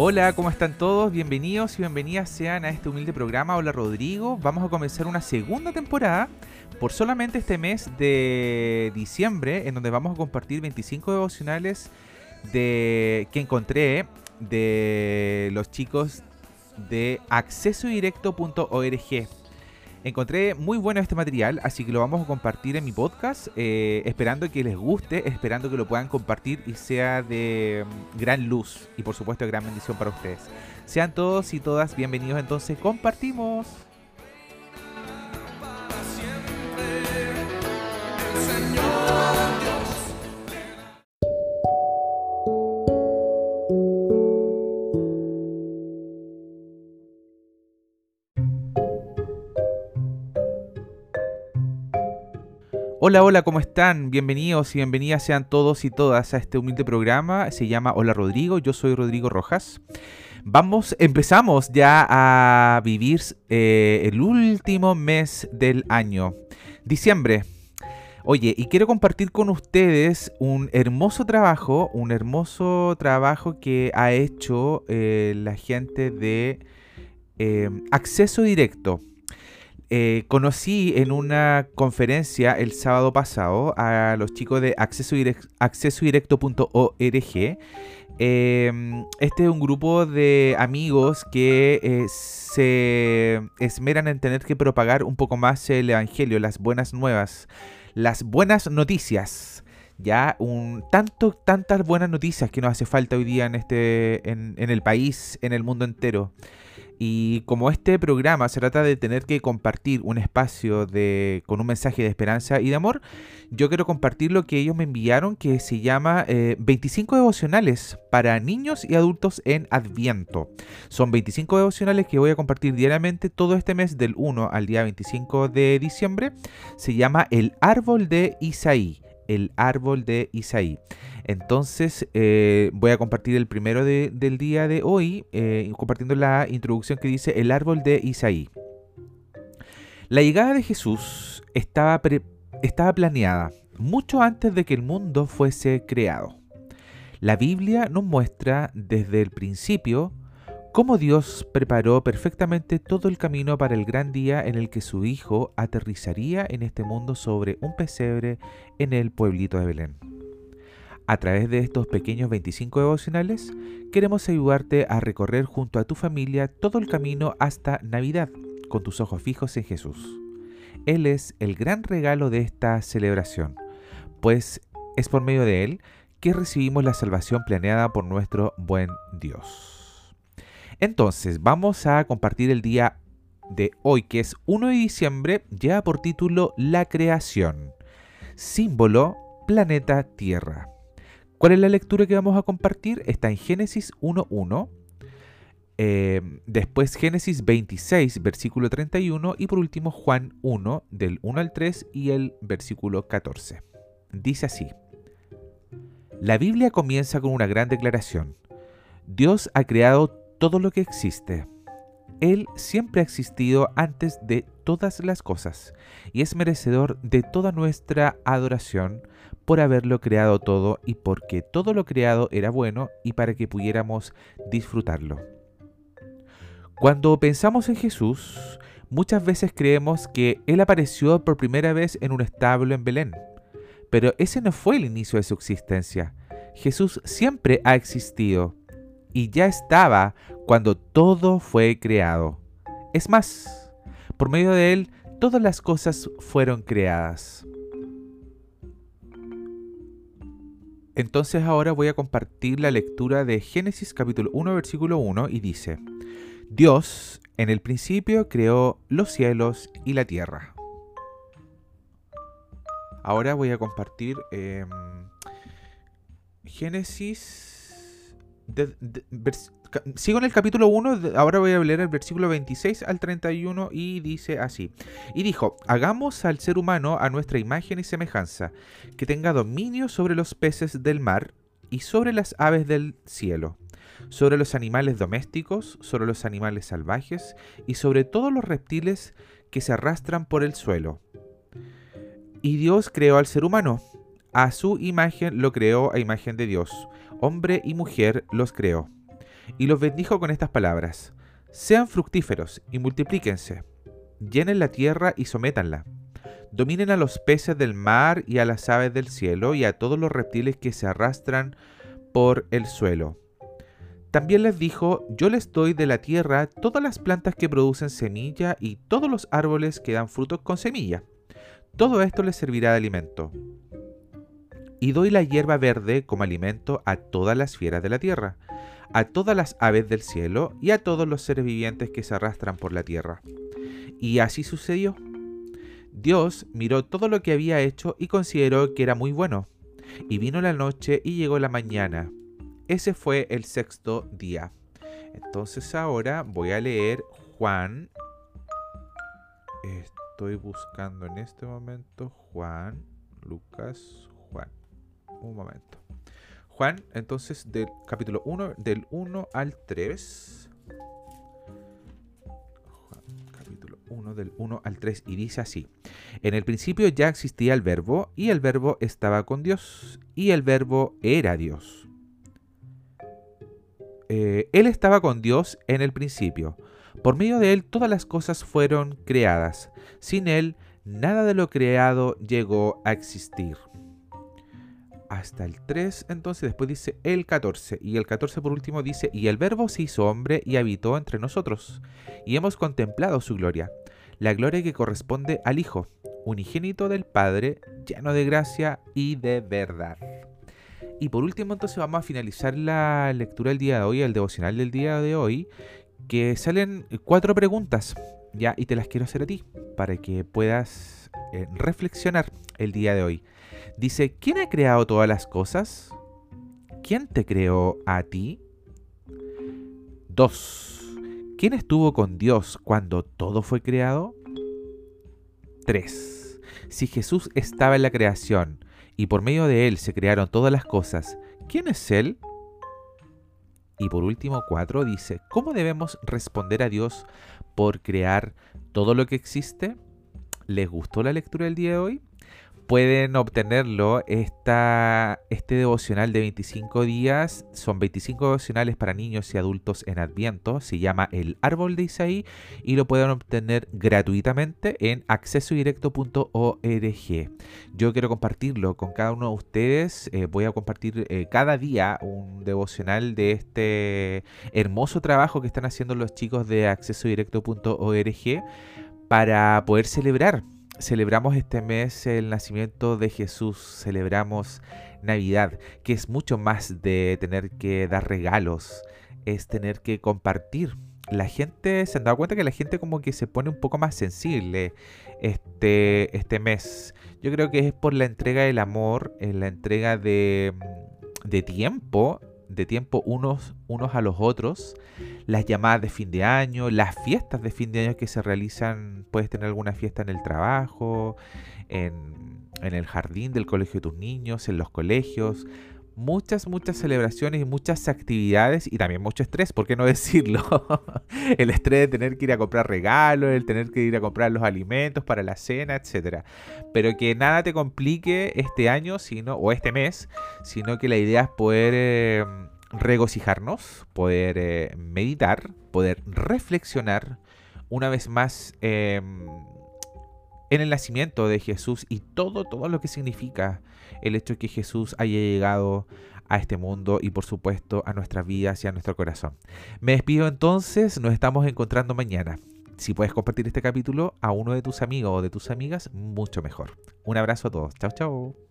Hola, ¿cómo están todos? Bienvenidos y bienvenidas sean a este humilde programa. Hola Rodrigo, vamos a comenzar una segunda temporada por solamente este mes de diciembre, en donde vamos a compartir 25 devocionales de que encontré de los chicos de accesodirecto.org. Encontré muy bueno este material, así que lo vamos a compartir en mi podcast, eh, esperando que les guste, esperando que lo puedan compartir y sea de mm, gran luz y por supuesto gran bendición para ustedes. Sean todos y todas bienvenidos entonces, compartimos. Hola, hola, ¿cómo están? Bienvenidos y bienvenidas sean todos y todas a este humilde programa. Se llama Hola Rodrigo, yo soy Rodrigo Rojas. Vamos, empezamos ya a vivir eh, el último mes del año, diciembre. Oye, y quiero compartir con ustedes un hermoso trabajo, un hermoso trabajo que ha hecho eh, la gente de eh, Acceso Directo. Eh, conocí en una conferencia el sábado pasado a los chicos de accesodirecto.org. Em, este es un grupo de amigos que eh, se esmeran en tener que propagar un poco más el evangelio, las buenas nuevas, las buenas noticias. Ya un tantas buenas noticias que nos hace falta hoy día en este, en el país, en el mundo entero. Y como este programa se trata de tener que compartir un espacio de, con un mensaje de esperanza y de amor, yo quiero compartir lo que ellos me enviaron que se llama 25 eh, devocionales para niños y adultos en Adviento. Son 25 devocionales que voy a compartir diariamente todo este mes del 1 al día 25 de diciembre. Se llama El Árbol de Isaí. El Árbol de Isaí. Entonces eh, voy a compartir el primero del día de hoy, eh, compartiendo la introducción que dice el árbol de Isaí. La llegada de Jesús estaba, estaba planeada mucho antes de que el mundo fuese creado. La Biblia nos muestra desde el principio cómo Dios preparó perfectamente todo el camino para el gran día en el que su Hijo aterrizaría en este mundo sobre un pesebre en el pueblito de Belén. A través de estos pequeños 25 devocionales, queremos ayudarte a recorrer junto a tu familia todo el camino hasta Navidad, con tus ojos fijos en Jesús. Él es el gran regalo de esta celebración, pues es por medio de Él que recibimos la salvación planeada por nuestro buen Dios. Entonces, vamos a compartir el día de hoy, que es 1 de diciembre, ya por título La creación, símbolo planeta Tierra. ¿Cuál es la lectura que vamos a compartir? Está en Génesis 1.1, eh, después Génesis 26, versículo 31 y por último Juan 1, del 1 al 3 y el versículo 14. Dice así, la Biblia comienza con una gran declaración. Dios ha creado todo lo que existe. Él siempre ha existido antes de todas las cosas y es merecedor de toda nuestra adoración por haberlo creado todo y porque todo lo creado era bueno y para que pudiéramos disfrutarlo. Cuando pensamos en Jesús, muchas veces creemos que Él apareció por primera vez en un establo en Belén, pero ese no fue el inicio de su existencia. Jesús siempre ha existido y ya estaba cuando todo fue creado. Es más, por medio de Él todas las cosas fueron creadas. Entonces ahora voy a compartir la lectura de Génesis capítulo 1 versículo 1 y dice, Dios en el principio creó los cielos y la tierra. Ahora voy a compartir em, Génesis sigo en el capítulo 1, ahora voy a leer el versículo 26 al 31 y dice así. Y dijo, hagamos al ser humano a nuestra imagen y semejanza, que tenga dominio sobre los peces del mar y sobre las aves del cielo, sobre los animales domésticos, sobre los animales salvajes y sobre todos los reptiles que se arrastran por el suelo. Y Dios creó al ser humano. A su imagen lo creó a imagen de Dios. Hombre y mujer los creó Y los bendijo con estas palabras. Sean fructíferos y multiplíquense. Llenen la tierra y sométanla. Dominen a los peces del mar y a las aves del cielo y a todos los reptiles que se arrastran por el suelo. También les dijo, yo les doy de la tierra todas las plantas que producen semilla y todos los árboles que dan frutos con semilla. Todo esto les servirá de alimento. Y doy la hierba verde como alimento a todas las fieras de la tierra, a todas las aves del cielo y a todos los seres vivientes que se arrastran por la tierra. Y así sucedió. Dios miró todo lo que había hecho y consideró que era muy bueno. Y vino la noche y llegó la mañana. Ese fue el sexto día. Entonces ahora voy a leer Juan. Estoy buscando en este momento Juan, Lucas, Juan. Un momento. Juan, entonces del capítulo 1, del 1 al 3. Juan, capítulo 1, del 1 al 3. Y dice así. En el principio ya existía el verbo y el verbo estaba con Dios y el verbo era Dios. Eh, él estaba con Dios en el principio. Por medio de Él todas las cosas fueron creadas. Sin Él, nada de lo creado llegó a existir hasta el 3, entonces después dice el 14, y el 14 por último dice, y el verbo se hizo hombre y habitó entre nosotros, y hemos contemplado su gloria, la gloria que corresponde al Hijo, unigénito del Padre, lleno de gracia y de verdad. Y por último entonces vamos a finalizar la lectura del día de hoy, el devocional del día de hoy, que salen cuatro preguntas, ya, y te las quiero hacer a ti, para que puedas eh, reflexionar el día de hoy. Dice, ¿quién ha creado todas las cosas? ¿Quién te creó a ti? 2. ¿Quién estuvo con Dios cuando todo fue creado? 3. Si Jesús estaba en la creación y por medio de Él se crearon todas las cosas, ¿quién es Él? Y por último, 4 dice, ¿cómo debemos responder a Dios por crear todo lo que existe? ¿Les gustó la lectura del día de hoy? pueden obtenerlo. Esta, este devocional de 25 días son 25 devocionales para niños y adultos en Adviento. Se llama El Árbol de Isaí y lo pueden obtener gratuitamente en accesodirecto.org. Yo quiero compartirlo con cada uno de ustedes. Eh, voy a compartir eh, cada día un devocional de este hermoso trabajo que están haciendo los chicos de accesodirecto.org para poder celebrar celebramos este mes el nacimiento de Jesús, celebramos Navidad, que es mucho más de tener que dar regalos, es tener que compartir. La gente, se han dado cuenta que la gente como que se pone un poco más sensible este, este mes. Yo creo que es por la entrega del amor, en la entrega de, de tiempo de tiempo unos, unos a los otros, las llamadas de fin de año, las fiestas de fin de año que se realizan, puedes tener alguna fiesta en el trabajo, en, en el jardín del colegio de tus niños, en los colegios, muchas, muchas celebraciones y muchas actividades y también mucho estrés, ¿por qué no decirlo? el estrés de tener que ir a comprar regalos, el tener que ir a comprar los alimentos para la cena, etc. Pero que nada te complique este año sino, o este mes, sino que la idea es poder eh, regocijarnos, poder eh, meditar, poder reflexionar una vez más. Em, en el nacimiento de Jesús y todo, todo lo que significa el hecho de que Jesús haya llegado a este mundo y por supuesto a nuestras vidas y a nuestro corazón. Me despido entonces, nos estamos encontrando mañana. Si puedes compartir este capítulo a uno de tus amigos o de tus amigas, mucho mejor. Un abrazo a todos. Chao, chao.